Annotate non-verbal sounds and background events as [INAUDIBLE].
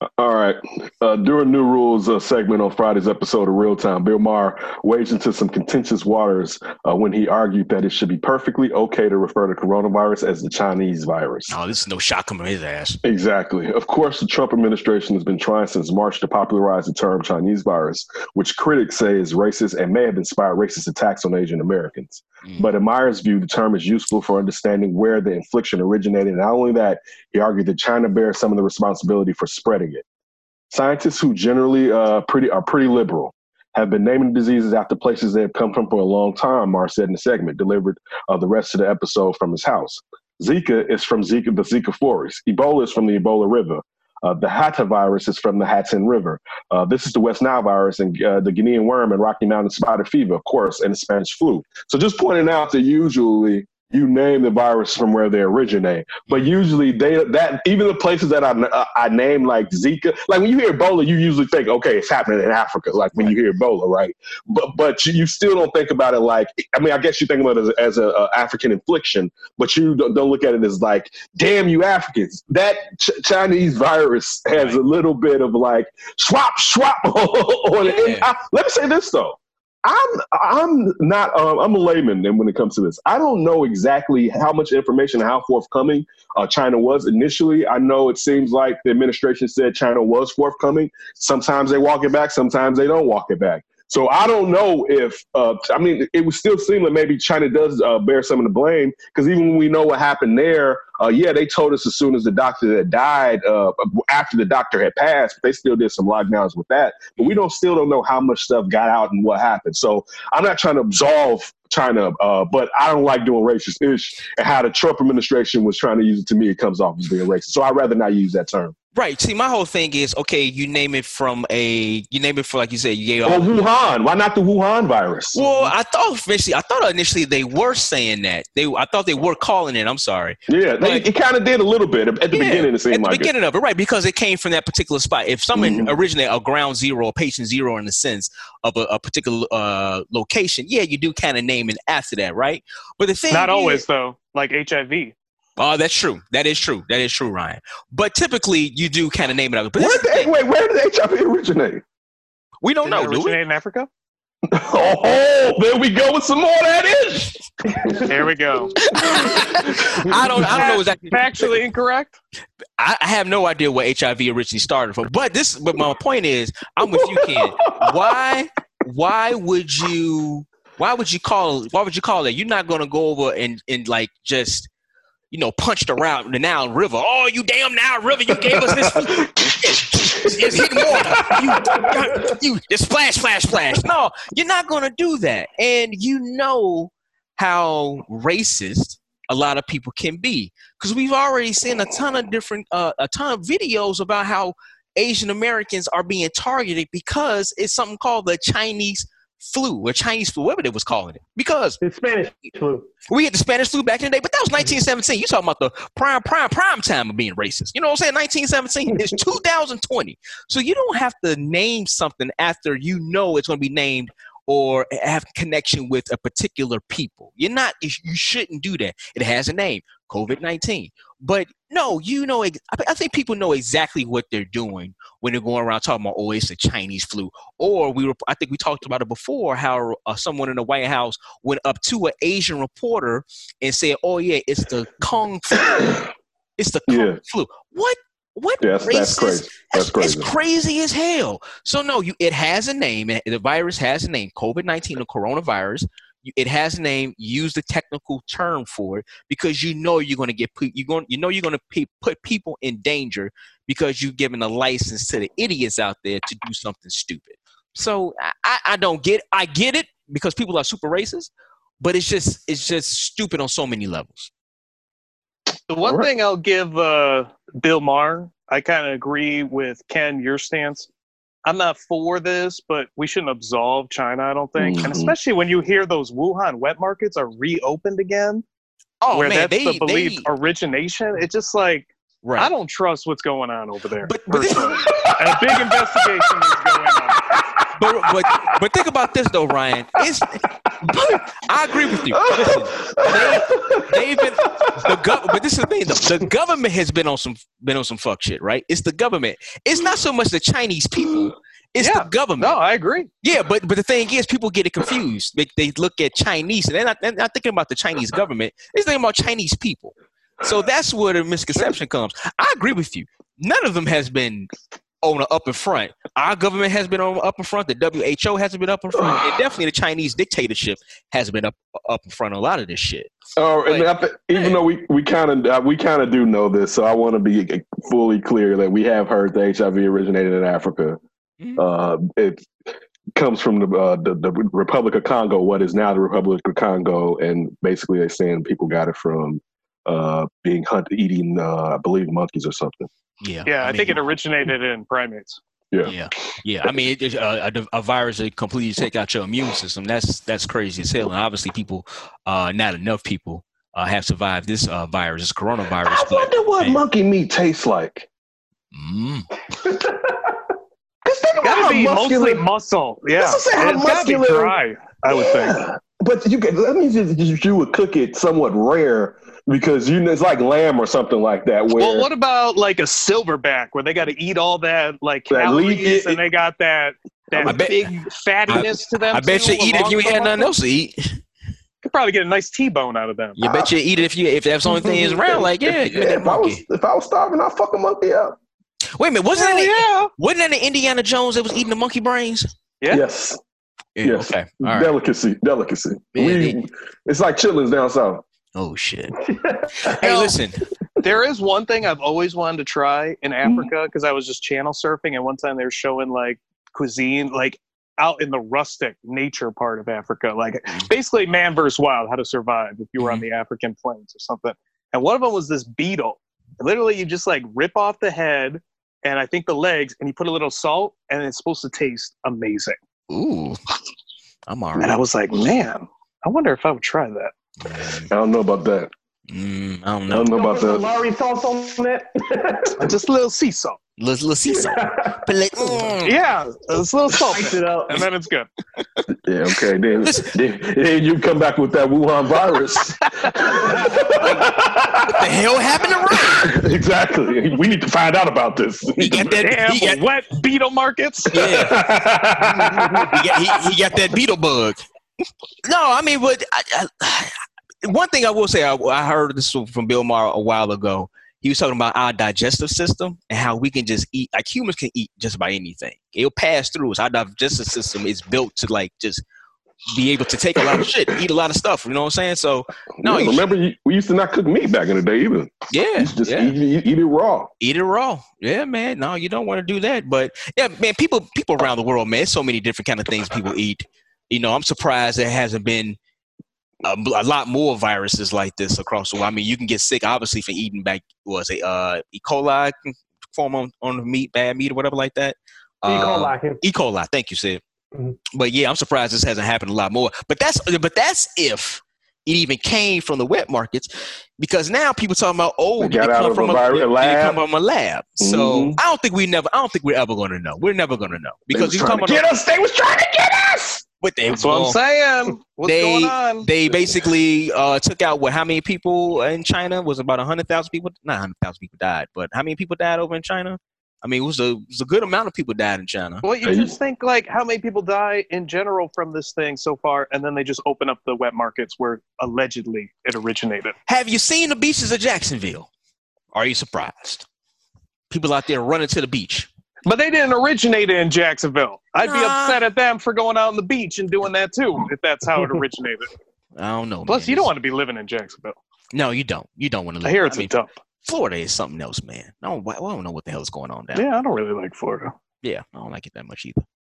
All right. Uh, during New Rules uh, segment on Friday's episode of Real Time, Bill Maher waded into some contentious waters uh, when he argued that it should be perfectly okay to refer to coronavirus as the Chinese virus. Oh, this is no shot coming his ass. Exactly. Of course, the Trump administration has been trying since March to popularize the term Chinese virus, which critics say is racist and may have inspired racist attacks on Asian Americans. Mm. But in Maher's view, the term is useful for understanding where the infliction originated. And not only that, he argued that China bears some of the responsibility for spreading it. Scientists who generally uh, pretty are pretty liberal have been naming diseases after places they have come from for a long time, Maher said in a segment, delivered uh, the rest of the episode from his house. Zika is from Zika, the Zika forest. Ebola is from the Ebola River. Uh, the Hanta virus is from the Hantan River. Uh, this is the West Nile virus and uh, the Guinean worm and Rocky Mountain spotted fever, of course, and the Spanish flu. So just pointing out that usually you name the virus from where they originate. But usually they that even the places that I uh, I name like Zika, like when you hear Ebola, you usually think, okay, it's happening in Africa. Like when you hear Ebola, right? But but you, you still don't think about it like I mean, I guess you think about it as, as a, a, African infliction, but you don't, don't, look at it as like, damn you Africans, that ch- Chinese virus has right. a little bit of like swap swap [LAUGHS] on it. Yeah. let me say this though. I'm I'm not um, I'm a layman and when it comes to this. I don't know exactly how much information how forthcoming uh, China was initially. I know it seems like the administration said China was forthcoming. Sometimes they walk it back, sometimes they don't walk it back. So I don't know if uh, I mean it would still seem like maybe China does uh, bear some of the blame because even when we know what happened there, uh, yeah, they told us as soon as the doctor that died uh, after the doctor had passed, they still did some lockdowns with that. But we don't still don't know how much stuff got out and what happened. So I'm not trying to absolve China, uh, but I don't like doing racist ish and how the Trump administration was trying to use it. To me, it comes off as being racist. So I'd rather not use that term. Right. See, my whole thing is okay. You name it from a. You name it for like you said. You gave. Oh, Wuhan. Why not the Wuhan virus? Well, I thought initially. I thought initially they were saying that. They. I thought they were calling it. I'm sorry. Yeah, they, it kind of did a little bit at the yeah, beginning. It seemed at the like beginning it. of it, right? Because it came from that particular spot. If someone mm-hmm. originated a ground zero, a patient zero, in the sense of a, a particular uh, location, yeah, you do kind of name it after that, right? But the thing, not is, always though. Like HIV. Oh, that's true. That is true. That is true, Ryan. But typically, you do kind of name it out. But where did, wait, where did HIV originate? We don't did know. It originate do in Africa? [LAUGHS] Oh, there we go with some more that is. there we go. I don't. I don't know exactly. Factually incorrect. I, I have no idea where HIV originally started from. But this. But my point is, I'm with you, Ken. Why? Why would you? Why would you call? Why would you call it? You're not going to go over and and like just you know, punched around the Nile River. Oh, you damn Nile River, you gave us this. it's, it's hitting water. You, you, it's splash, splash, splash. No, you're not going to do that. And you know how racist a lot of people can be because we've already seen a ton of different, uh, a ton of videos about how Asian Americans are being targeted because it's something called the Chinese flu or Chinese flu, whatever they was calling it. Because the Spanish flu. We had the Spanish flu back in the day, but that was 1917. You talking about the prime, prime, prime time of being racist. You know what I'm saying? 1917 is [LAUGHS] 2020. So you don't have to name something after you know it's going to be named or have connection with a particular people. You're not, you shouldn't do that. It has a name, COVID 19. But no, you know, I think people know exactly what they're doing when they're going around talking about, oh, it's a Chinese flu. Or we were, I think we talked about it before, how uh, someone in the White House went up to an Asian reporter and said, oh, yeah, it's the Kung flu. It's the Kung yeah. flu. What what that's, that's crazy. That's crazy. It's crazy as hell. So no, you it has a name. The virus has a name. COVID nineteen, the coronavirus. It has a name. Use the technical term for it because you know you're going to get you're going you know you're going to put people in danger because you've given a license to the idiots out there to do something stupid. So I, I don't get I get it because people are super racist, but it's just it's just stupid on so many levels. The one right. thing I'll give uh, Bill Maher, I kind of agree with Ken, your stance. I'm not for this, but we shouldn't absolve China, I don't think. Mm-hmm. And especially when you hear those Wuhan wet markets are reopened again, oh, where man, that's they, the believed they... origination. It's just like, right. I don't trust what's going on over there. But, but and [LAUGHS] a big investigation is going on. But, but, but think about this, though, Ryan. It's, I agree with you. Listen, they, they've been the gov- but this is the thing. The, the government has been on some been on some fuck shit, right? It's the government. It's not so much the Chinese people. It's Yeah. the government. No, I agree. Yeah, but but the thing is, people get it confused. They, they look at Chinese, and they're not, they're not thinking about the Chinese government. They're thinking about Chinese people. So that's where the misconception comes. I agree with you. None of them has been on the up in front. Our government has been on up in front. The WHO hasn't been up in front, and definitely the Chinese dictatorship has been up up in front of a lot of this shit. Oh, and I thi- even though we we kind of we kind of do know this, so I want to be fully clear that we have heard the HIV originated in Africa. Mhm. Uh, it comes from the, uh, the the Republic of Congo, what is now the Republic of Congo, and basically they're saying people got it from uh, being hunted, eating, uh, I believe, monkeys or something. Yeah, Yeah, I, think mean, it originated in primates. Yeah. Yeah, yeah. I mean, it, it- a, a, a virus that completely take out your immune system. That's that's crazy as hell. And obviously, people, uh, not enough people, uh, have survived this uh, virus, this coronavirus. I But wonder what man. monkey meat tastes like. mm, [LAUGHS] Because think about Gotta how be muscular. mostly muscle. Yeah, Let's just say how it's gotta be muscular- dry. I would think. Yeah. But you can, that means that you you would cook it somewhat rare because you know it's like lamb or something like that. Where Well, what about like a silverback where they got to eat all that like That calories leaf- and they got that that I bet- big fattiness to them? I bet too, you eat it if you had nothing else to eat. You could probably get a nice T-bone out of them. You bet you eat it if you if that's the only thing is [LAUGHS] around. Like yeah, if, you that if I was if I was starving, I'd fuck a monkey up. Wait a minute, wasn't Hell that yeah. wasn't that the Indiana Jones that was eating the monkey brains? Yeah. Yes, Yeah, Yes. Okay. All right. delicacy, delicacy. Yeah, we, they- it's like chitlins down south. Oh shit. [LAUGHS] Hey, listen. There is one thing I've always wanted to try in Mm-hmm. Africa because I was just channel surfing and one time they were showing like cuisine like out in the rustic nature part of Africa, like Mm-hmm. basically man versus wild, how to survive if you were on the African plains or something. And one of them was this beetle. Literally, you just like rip off the head and I think the legs, and you put a little salt, and it's supposed to taste amazing. Ooh, I'm all right. And I was like, man, I wonder if I would try that. I don't know about that. Mm, I don't I know. don't know about that. Lowry sauce on that. [LAUGHS] Just a little sea salt. Let's let's see some. But like, mm. Yeah, it's a little salt, it up. and then it's good. [LAUGHS] Yeah, okay. Then, then, then you come back with that Wuhan virus. [LAUGHS] what the hell happened to Ryan? exactly. We need to find out about this. He got that. Damn, He got, wet beetle markets. yeah, he got, he, he got that beetle bug. No, I mean, but I, I, one thing I will say, I, I heard this from Bill Maher a while ago. He was talking about our digestive system and how we can just eat, like humans can eat just about anything. It'll pass through us. Our digestive system is built to like just be able to take a lot of shit, eat a lot of stuff. You know what I'm saying? So no, Yeah, you remember, you, we used to not cook meat back in the day either. yeah, You used to just yeah. eat, eat, eat it raw. eat it raw. Yeah, man. No, you don't want to do that. But yeah, man, people people around the world, man, so many different kind of things people eat. You know, I'm surprised there hasn't been a, a lot more viruses like this across the world. I mean, you can get sick obviously from eating back was a uh, E. coli form on, on the meat, bad meat or whatever like that. E. Uh, coli. can- E. coli. Thank you, Sid. Mhm. But yeah, I'm surprised this hasn't happened a lot more. But that's but that's if it even came from the wet markets, because now people talking about oh, It did it come from a a, vi- did it lab. come from a lab? So Mhm. I don't think we never. I don't think we're ever going to know. We're never going to know because you come to get us. They was trying to get us. With the That's what I'm saying. What's They- going on? They basically uh, took out what? How many people in China? Was about hundred thousand people? Not hundred thousand people died, but how many people died over in China? I mean, it was a it was a good amount of people died in China. Well, you- just think like how many people die in general from this thing so far, and then they just open up the wet markets where allegedly it originated. Have you seen the beaches of Jacksonville? Are you surprised? People out there running to the beach. But they didn't originate in Jacksonville. I'd be Nah. upset at them for going out on the beach and doing that too, if that's how it [LAUGHS] originated. I don't know. Plus, man. you don't want to be living in Jacksonville. No, you don't. You don't want to live. I hear it's mean, a dump. Florida is something else, man. I don't, I don't know what the hell is going on down. Yeah, I don't really like Florida. Yeah, I don't like it that much either.